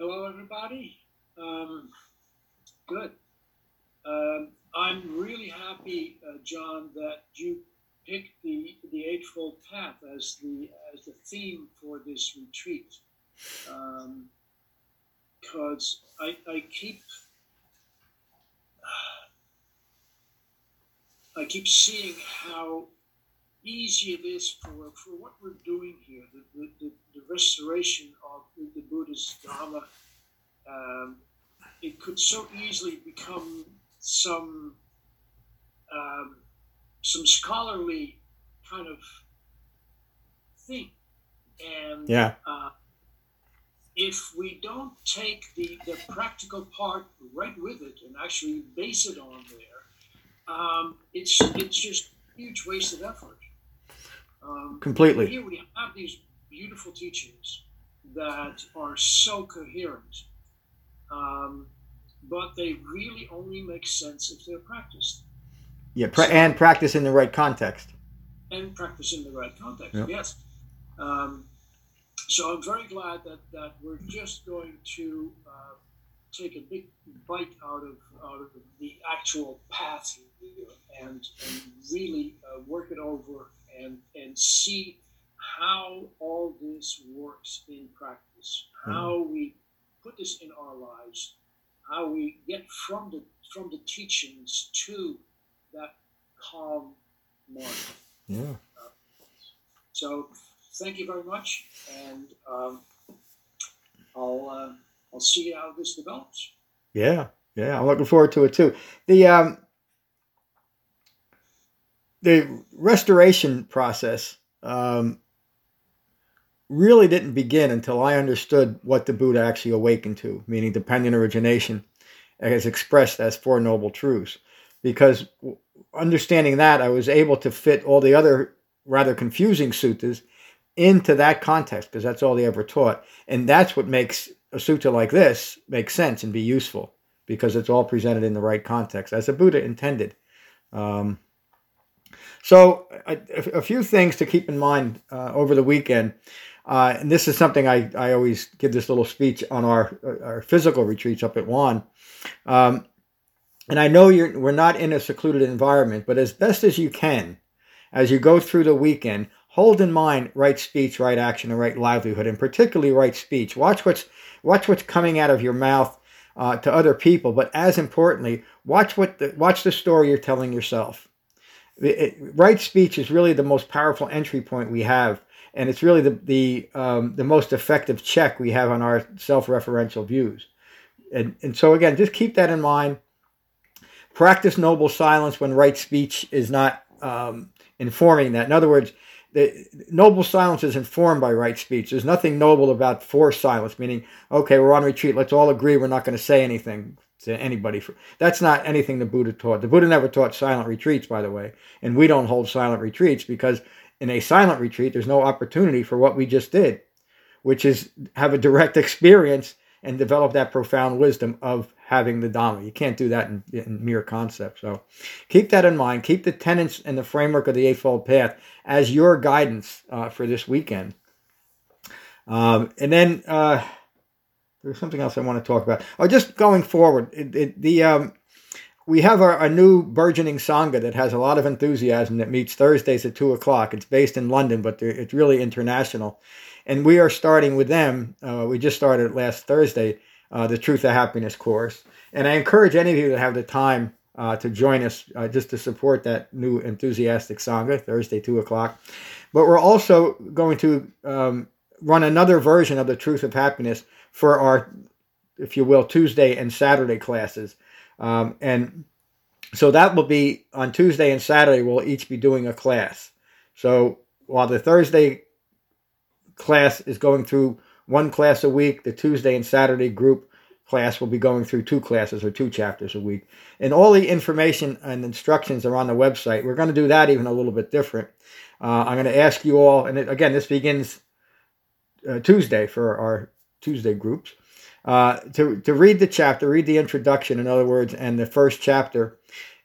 Hello, everybody. Um, good. Um, I'm really happy, uh, John, that you picked the the Eightfold Path as the as the theme for this retreat, because um, I, I keep I keep seeing how easy it is for, for what we're doing here, the, the, the restoration of the, Buddha's Dharma. Um, it could so easily become some um, some scholarly kind of thing, and yeah. Uh, if we don't take the, the practical part right with it and actually base it on there, um, it's it's just huge waste of effort. Um, Completely. Here we have these beautiful teachings that are so coherent, um, but they really only make sense if they're practiced. Yeah, pra- so, and practice in the right context. And practice in the right context, yep. yes. Um, so I'm very glad that, that we're just going to uh, take a big bite out of out of the actual path here and, and really uh, work it over and, and see how all this works in practice, how we put this in our lives, how we get from the from the teachings to that calm mind. Yeah. Uh, so thank you very much, and um, I'll uh, I'll see how this develops. Yeah, yeah, I'm looking forward to it too. The um, the restoration process um, really didn't begin until I understood what the Buddha actually awakened to, meaning dependent origination, as expressed as Four Noble Truths. Because understanding that, I was able to fit all the other rather confusing suttas into that context, because that's all they ever taught. And that's what makes a sutta like this make sense and be useful, because it's all presented in the right context, as the Buddha intended. Um, so, a, a, few things to keep in mind uh, over the weekend. Uh, and this is something I, I always give this little speech on our, our physical retreats up at Won. Um, and I know you're, we're not in a secluded environment, but as best as you can, as you go through the weekend, hold in mind right speech, right action, and right livelihood, and particularly right speech. Watch what's watch what's coming out of your mouth uh, to other people, but as importantly, watch what the, watch the story you're telling yourself it, right speech is really the most powerful entry point we have, and it's really the the um, the most effective check we have on our self-referential views. And and so again, just keep that in mind. Practice noble silence when right speech is not um, informing that. In other words, the noble silence is informed by right speech. There's nothing noble about forced silence, meaning, okay, we're on retreat. Let's all agree we're not going to say anything to anybody. That's not anything the Buddha taught. The Buddha never taught silent retreats, by the way, and we don't hold silent retreats because in a silent retreat, there's no opportunity for what we just did, which is have a direct experience and develop that profound wisdom of having the Dhamma. You can't do that in, in mere concept. So keep that in mind. Keep the tenets and the framework of the Eightfold Path as your guidance uh, for this weekend. Um, and then. Uh, there's something else I want to talk about. Oh, just going forward, it, it, the um, we have a, a, new burgeoning sangha that has a lot of enthusiasm that meets Thursdays at two o'clock. It's based in London, but it's really international, and we are starting with them. Uh, we just started last Thursday, uh, the Truth of Happiness course, and I encourage any of you that have the time uh, to join us uh, just to support that new enthusiastic sangha Thursday two o'clock. But we're also going to um, run another version of the Truth of Happiness for our, if you will, Tuesday and Saturday classes. Um, and so that will be on Tuesday and Saturday, we'll each be doing a class. So while the Thursday class is going through one class a week, the Tuesday and Saturday group class will be going through two classes or two chapters a week. And all the information and instructions are on the website. We're going to do that even a little bit different. Uh, I'm going to ask you all, and again, this begins uh, Tuesday for our Tuesday groups. Uh, to, to read the chapter, read the introduction, in other words, and the first chapter.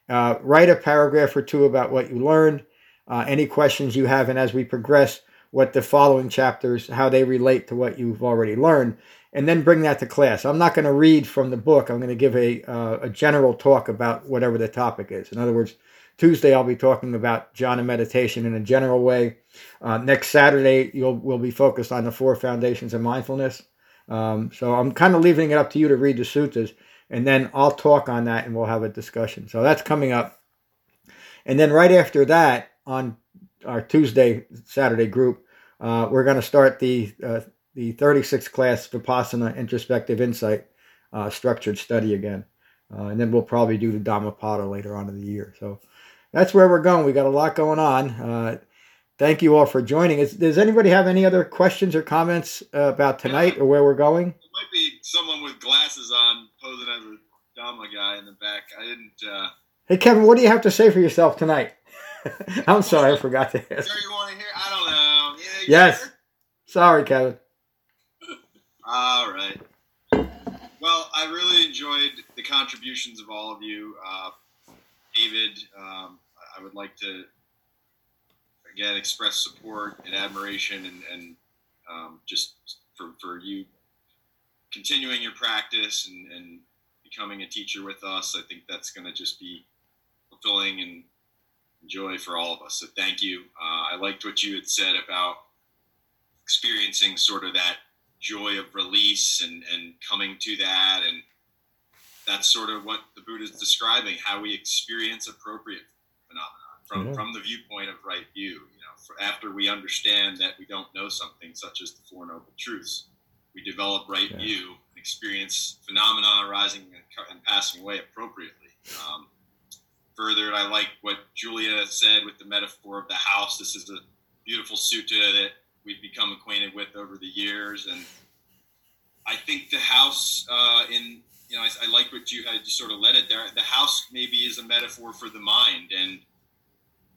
Uh, write a paragraph or two about what you learned, uh, any questions you have, and as we progress, what the following chapters, how they relate to what you've already learned, and then bring that to class. I'm not going to read from the book. I'm going to give a, uh, a general talk about whatever the topic is. In other words, Tuesday I'll be talking about jhana meditation in a general way. Uh, next Saturday you'll we'll be focused on the four foundations of mindfulness. Um, so I'm kind of leaving it up to you to read the suttas, and then I'll talk on that and we'll have a discussion. So that's coming up. And then right after that, on our Tuesday Saturday group, uh, we're going to start the uh, the 36th class Vipassana introspective insight uh, structured study again, uh, and then we'll probably do the Dhammapada later on in the year. So that's where we're going. We got a lot going on. Thank you all for joining. Is, does anybody have any other questions or comments uh, about tonight or where we're going? It might be someone with glasses on posing as a Dhamma guy in the back. I didn't. Uh... Hey, Kevin, what do you have to say for yourself tonight? I'm sorry, I forgot to ask. Sure, you want to hear? I don't know. Yeah, yes. Sorry, Kevin. All right. Well, I really enjoyed the contributions of all of you. Uh, David, um, I would like to again express support and admiration and, and um, just for, for you continuing your practice and, and becoming a teacher with us. I think that's going to just be fulfilling and joy for all of us. So thank you. Uh, I liked what you had said about experiencing sort of that joy of release and, and coming to that and that's sort of what the Buddha is describing, how we experience appropriate from, mm-hmm. from the viewpoint of right view. You know, for after we understand that we don't know something, such as the Four Noble Truths, we develop right yeah. view, experience phenomena arising and, and passing away appropriately. Um, further, I like what Julia said with the metaphor of the house. This is a beautiful sutta that we've become acquainted with over the years, and I think the house uh, in you know, I, I like what you had you sort of led it there. The house maybe is a metaphor for the mind, and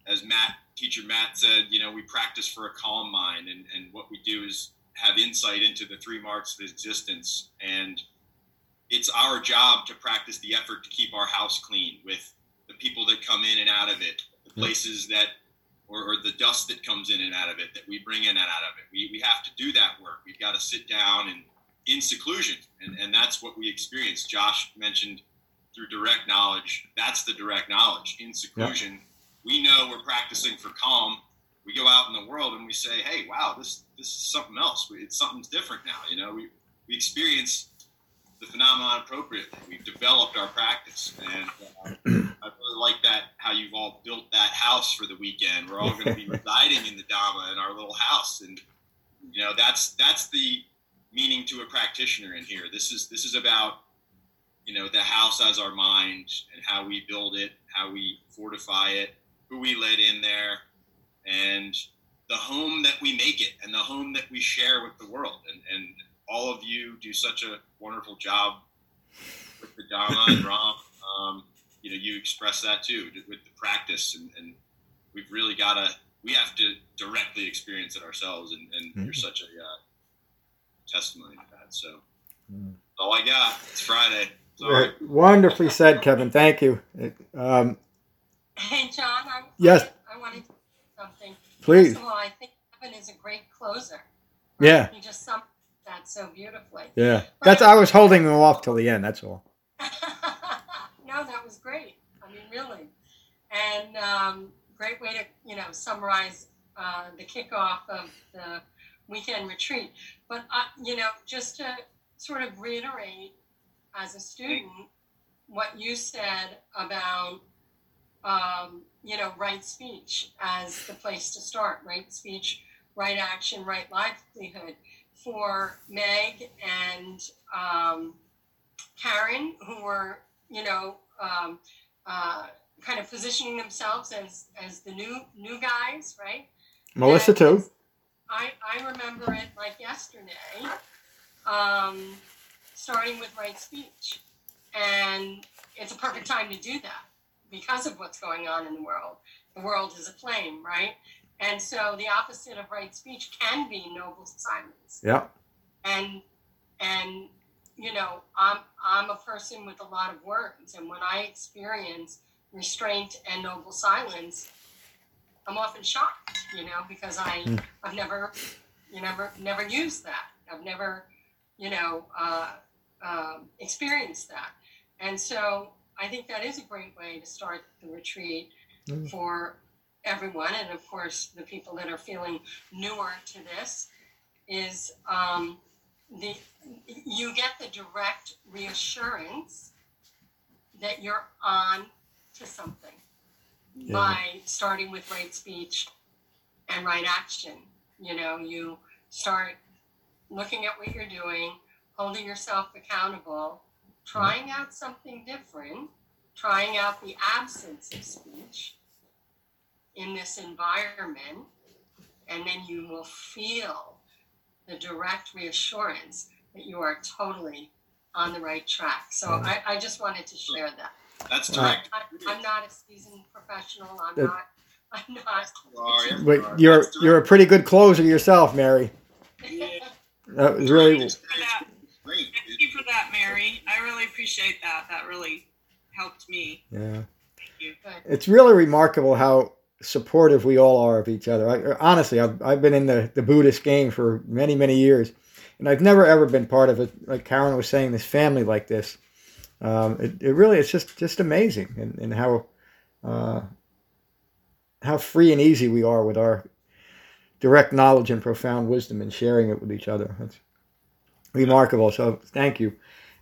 as Matt, teacher Matt said, you know, we practice for a calm mind, and and what we do is have insight into the three marks of existence, and it's our job to practice the effort to keep our house clean with the people that come in and out of it, the places that or, or, the dust that comes in and out of it that we bring in and out of it. We, we have to do that work. We've got to sit down and in seclusion. And, and that's what we experience. Josh mentioned through direct knowledge. That's the direct knowledge. In seclusion, yeah. We know we're practicing for calm. We go out in the world and we say, hey, wow, this, this is something else. It's something's different now. You know, we, we experience the phenomenon appropriately. We've developed our practice. And uh, I really like that, how you've all built that house for the weekend. We're all going to be residing in the Dhamma in our little house. And, you know, that's, that's the, meaning to a practitioner in here. This is this is about you know the house as our mind and how we build it, how we fortify it, who we let in there, and the home that we make it, and the home that we share with the world. And and all of you do such a wonderful job with the Dhamma and Ram. Um, you know, you express that too with the practice, and, and we've really got to we have to directly experience it ourselves. And, and mm-hmm. you're such a uh, testimony to that. So mm. all I got. It's Friday. Sorry. Wonderfully said, Kevin. Thank you. Um, hey, John. I, yes. I, I wanted to something. Please. First of all, I think Kevin is a great closer. Right? Yeah. He just summed that so beautifully. Yeah. That's. I was holding him off till the end. That's all. no, that was great. I mean, really, and um, great way to you know summarize uh, the kickoff of the weekend retreat. But, uh, you know, just to sort of reiterate as a student what you said about, um, you know, right speech as the place to start, right speech, right action, right livelihood. For Meg and um, Karen, who were, you know, um, uh, kind of positioning themselves as as the new new guys, right? Melissa and too. I, I remember it like yesterday, um, starting with right speech. And it's a perfect time to do that because of what's going on in the world. The world is aflame, right? And so the opposite of right speech can be noble silence. Yeah. And and you know, I'm I'm a person with a lot of words, and when I experience restraint and noble silence, I'm often shocked, you know, because I mm. I've never you never never used that. I've never, you know, uh, um, experienced that, and so I think that is a great way to start the retreat mm. for everyone, and of course the people that are feeling newer to this is um, the you get the direct reassurance that you're on to something yeah. by starting with right speech and right action. You know, you start looking at what you're doing, holding yourself accountable, trying out something different, trying out the absence of speech in this environment, and then you will feel the direct reassurance that you are totally on the right track. So mm-hmm. I, I just wanted to share that. That's direct. I, am not a seasoned professional. I'm not. I'm not. But you're you're a pretty good closer yourself, Mary. that was really. Thank you for that, Mary. I really appreciate that. That really helped me. Yeah. It's really remarkable how supportive we all are of each other. I, honestly, I've, I've been in the, the Buddhist game for many, many years, and I've never ever been part of it. Like Karen was saying, this family like this. Um, it, it really, it's just just amazing, and, and how uh, how free and easy we are with our direct knowledge and profound wisdom and sharing it with each other. That's remarkable. So thank you.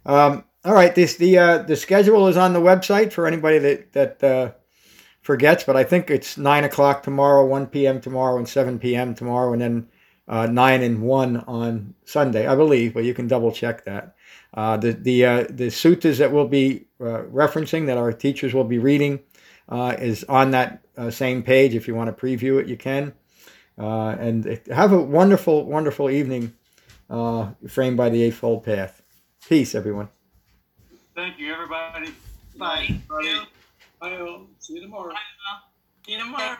Um, all right, this the uh, the schedule is on the website for anybody that that uh, forgets, but I think it's nine o'clock tomorrow, one p.m. tomorrow, and seven p.m. tomorrow, and then uh, nine and one on Sunday, I believe. But you can double check that. Uh, the the uh, the suttas that we'll be uh, referencing, that our teachers will be reading, is on that same page. If you want to preview it, you can. and have a wonderful, wonderful evening, framed by the Eightfold Path. Peace, everyone. Thank you, everybody. Bye. Bye. Bye. See you tomorrow. Bye. See you tomorrow.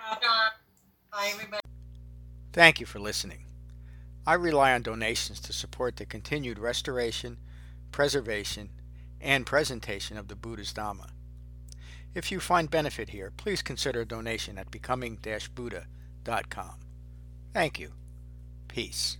Bye, everybody. Thank you for listening. I rely on donations to support the continued restoration, preservation, and presentation of the Buddha's Dhamma. If you find benefit here, please consider a donation at becoming-buddha.com. Thank you. Peace.